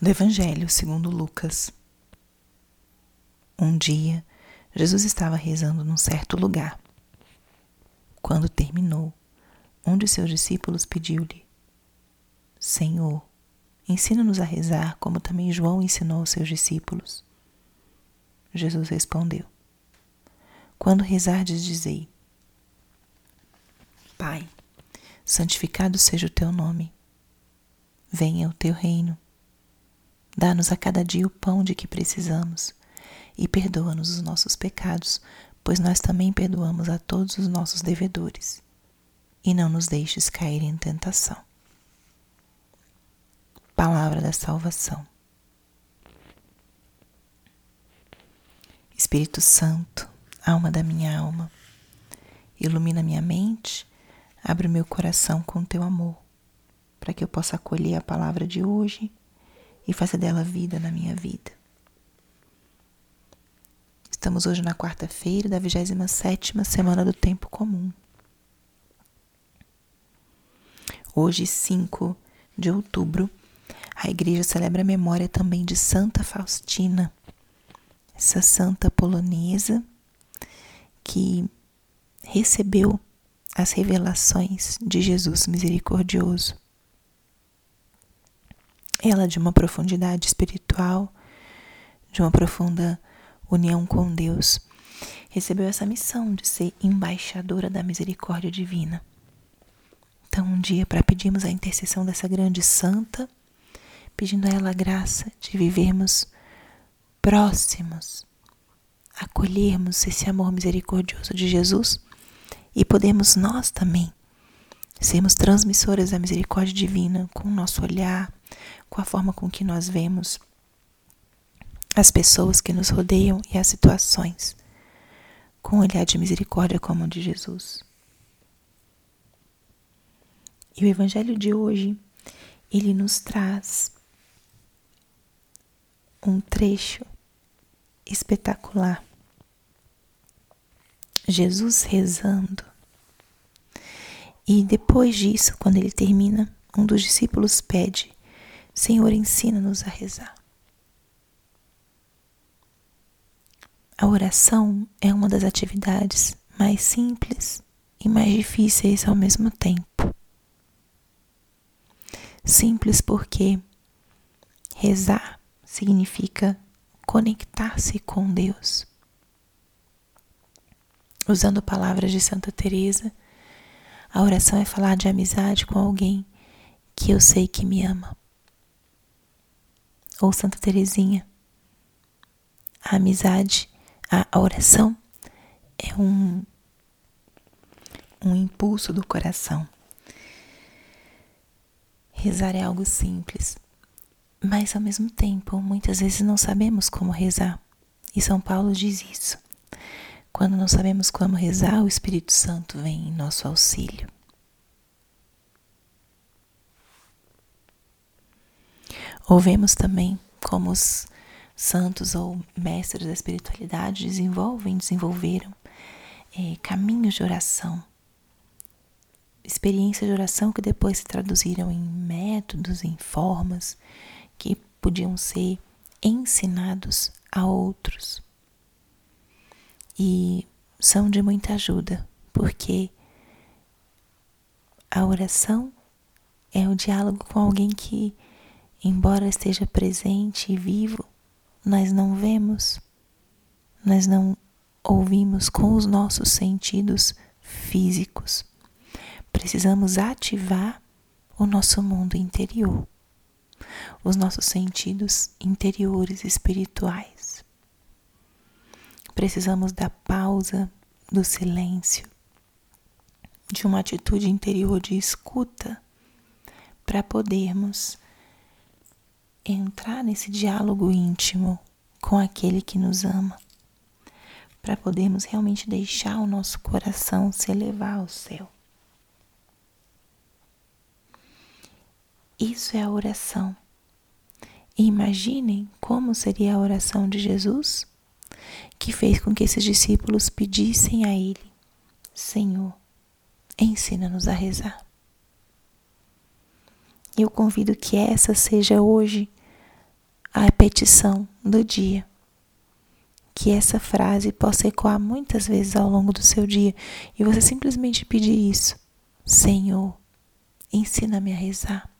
do Evangelho segundo Lucas. Um dia, Jesus estava rezando num certo lugar. Quando terminou, um de seus discípulos pediu-lhe: Senhor, ensina-nos a rezar como também João ensinou aos seus discípulos. Jesus respondeu: Quando rezardes, dizei: Pai, santificado seja o teu nome. Venha o teu reino Dá-nos a cada dia o pão de que precisamos e perdoa-nos os nossos pecados, pois nós também perdoamos a todos os nossos devedores. E não nos deixes cair em tentação. Palavra da salvação. Espírito Santo, alma da minha alma, ilumina minha mente, abre meu coração com teu amor, para que eu possa acolher a palavra de hoje e faça dela vida na minha vida. Estamos hoje na quarta-feira da 27 semana do tempo comum. Hoje, 5 de outubro, a igreja celebra a memória também de Santa Faustina, essa santa polonesa que recebeu as revelações de Jesus misericordioso ela de uma profundidade espiritual, de uma profunda união com Deus, recebeu essa missão de ser embaixadora da misericórdia divina. Então, um dia, para pedirmos a intercessão dessa grande santa, pedindo a ela a graça de vivermos próximos, acolhermos esse amor misericordioso de Jesus e podemos nós também sermos transmissoras da misericórdia divina com o nosso olhar, com a forma com que nós vemos as pessoas que nos rodeiam e as situações, com um olhar de misericórdia como o de Jesus. E o Evangelho de hoje, ele nos traz um trecho espetacular. Jesus rezando. E depois disso, quando ele termina, um dos discípulos pede Senhor, ensina-nos a rezar. A oração é uma das atividades mais simples e mais difíceis ao mesmo tempo. Simples porque rezar significa conectar-se com Deus. Usando palavras de Santa Teresa, a oração é falar de amizade com alguém que eu sei que me ama ou Santa Teresinha. A amizade, a oração é um um impulso do coração. Rezar é algo simples, mas ao mesmo tempo, muitas vezes não sabemos como rezar. E São Paulo diz isso. Quando não sabemos como rezar, o Espírito Santo vem em nosso auxílio. Ouvemos também como os santos ou mestres da espiritualidade desenvolvem, desenvolveram é, caminhos de oração, experiências de oração que depois se traduziram em métodos, em formas que podiam ser ensinados a outros. E são de muita ajuda, porque a oração é o diálogo com alguém que embora esteja presente e vivo, nós não vemos, nós não ouvimos com os nossos sentidos físicos. Precisamos ativar o nosso mundo interior, os nossos sentidos interiores espirituais. Precisamos da pausa, do silêncio, de uma atitude interior de escuta para podermos entrar nesse diálogo íntimo com aquele que nos ama, para podermos realmente deixar o nosso coração se elevar ao céu. Isso é a oração. E imaginem como seria a oração de Jesus, que fez com que esses discípulos pedissem a Ele: Senhor, ensina-nos a rezar. Eu convido que essa seja hoje a petição do dia. Que essa frase possa ecoar muitas vezes ao longo do seu dia e você simplesmente pedir isso: Senhor, ensina-me a rezar.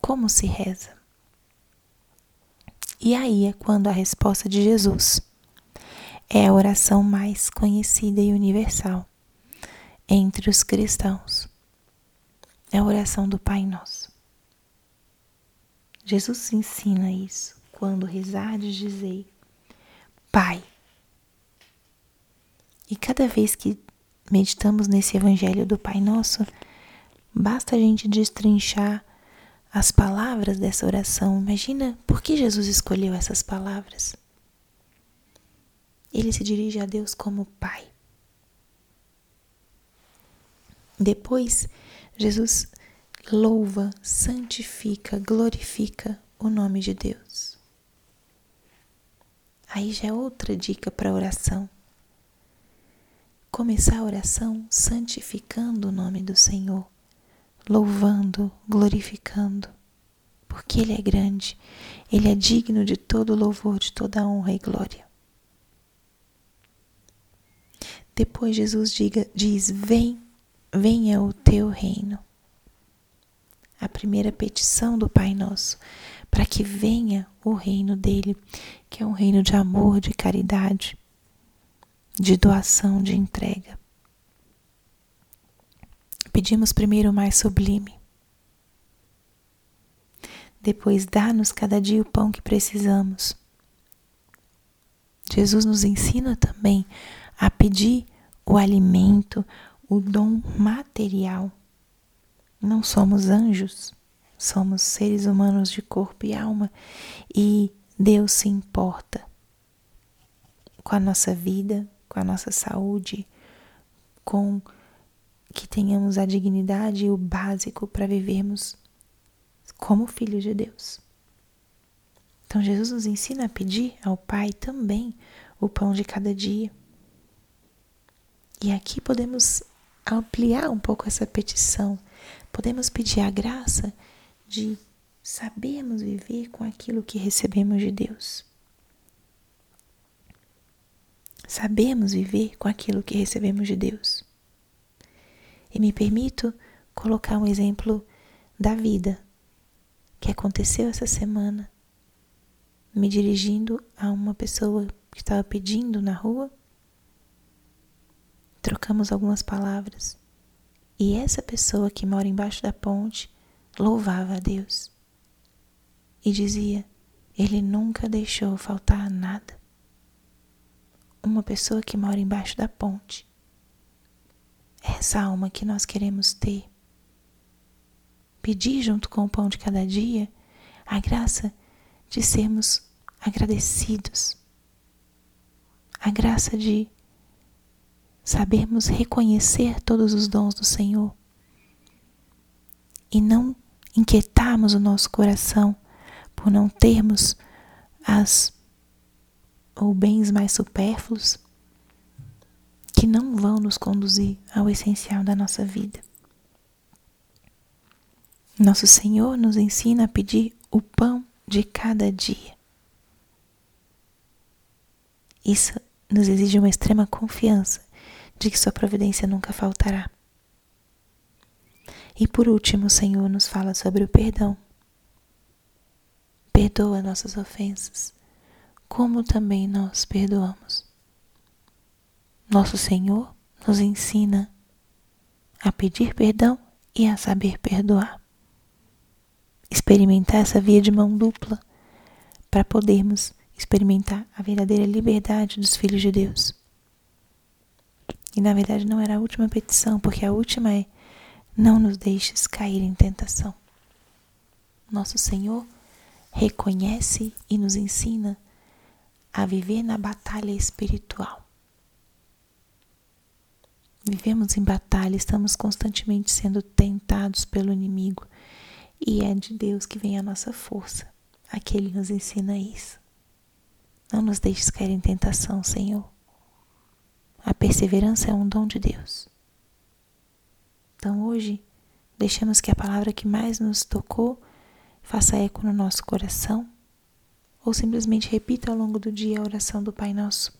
Como se reza? E aí é quando a resposta de Jesus é a oração mais conhecida e universal entre os cristãos. É a oração do Pai Nosso. Jesus ensina isso quando rezardes dizei Pai. E cada vez que meditamos nesse evangelho do Pai Nosso, basta a gente destrinchar as palavras dessa oração. Imagina por que Jesus escolheu essas palavras. Ele se dirige a Deus como Pai. Depois, Jesus louva, santifica, glorifica o nome de Deus. Aí já é outra dica para oração. Começar a oração santificando o nome do Senhor, louvando, glorificando, porque Ele é grande, Ele é digno de todo louvor, de toda honra e glória. Depois Jesus diga, diz: Vem, venha o teu reino. A primeira petição do Pai Nosso, para que venha o reino dele, que é um reino de amor, de caridade, de doação, de entrega. Pedimos primeiro o mais sublime. Depois, dá-nos cada dia o pão que precisamos. Jesus nos ensina também a pedir o alimento, o dom material. Não somos anjos, somos seres humanos de corpo e alma e Deus se importa com a nossa vida, com a nossa saúde, com que tenhamos a dignidade e o básico para vivermos como filhos de Deus. Então Jesus nos ensina a pedir ao Pai também o pão de cada dia. E aqui podemos ampliar um pouco essa petição. Podemos pedir a graça de sabermos viver com aquilo que recebemos de Deus. Sabemos viver com aquilo que recebemos de Deus. E me permito colocar um exemplo da vida que aconteceu essa semana, me dirigindo a uma pessoa que estava pedindo na rua trocamos algumas palavras e essa pessoa que mora embaixo da ponte louvava a Deus e dizia: Ele nunca deixou faltar nada. Uma pessoa que mora embaixo da ponte. Essa alma que nós queremos ter. Pedir junto com o pão de cada dia a graça de sermos agradecidos, a graça de sabermos reconhecer todos os dons do Senhor e não inquietarmos o nosso coração por não termos as ou bens mais supérfluos que não vão nos conduzir ao essencial da nossa vida. Nosso Senhor nos ensina a pedir o pão de cada dia. Isso nos exige uma extrema confiança de que Sua providência nunca faltará. E por último, o Senhor nos fala sobre o perdão. Perdoa nossas ofensas, como também nós perdoamos. Nosso Senhor nos ensina a pedir perdão e a saber perdoar. Experimentar essa via de mão dupla para podermos experimentar a verdadeira liberdade dos filhos de Deus. E na verdade não era a última petição, porque a última é: não nos deixes cair em tentação. Nosso Senhor reconhece e nos ensina a viver na batalha espiritual. Vivemos em batalha, estamos constantemente sendo tentados pelo inimigo e é de Deus que vem a nossa força. Aqui Ele nos ensina isso. Não nos deixes cair em tentação, Senhor. A perseverança é um dom de Deus. Então hoje, deixamos que a palavra que mais nos tocou faça eco no nosso coração, ou simplesmente repita ao longo do dia a oração do Pai Nosso,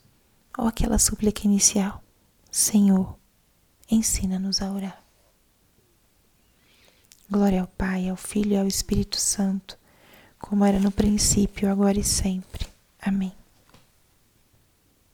ou aquela súplica inicial: Senhor, ensina-nos a orar. Glória ao Pai, ao Filho e ao Espírito Santo, como era no princípio, agora e sempre. Amém.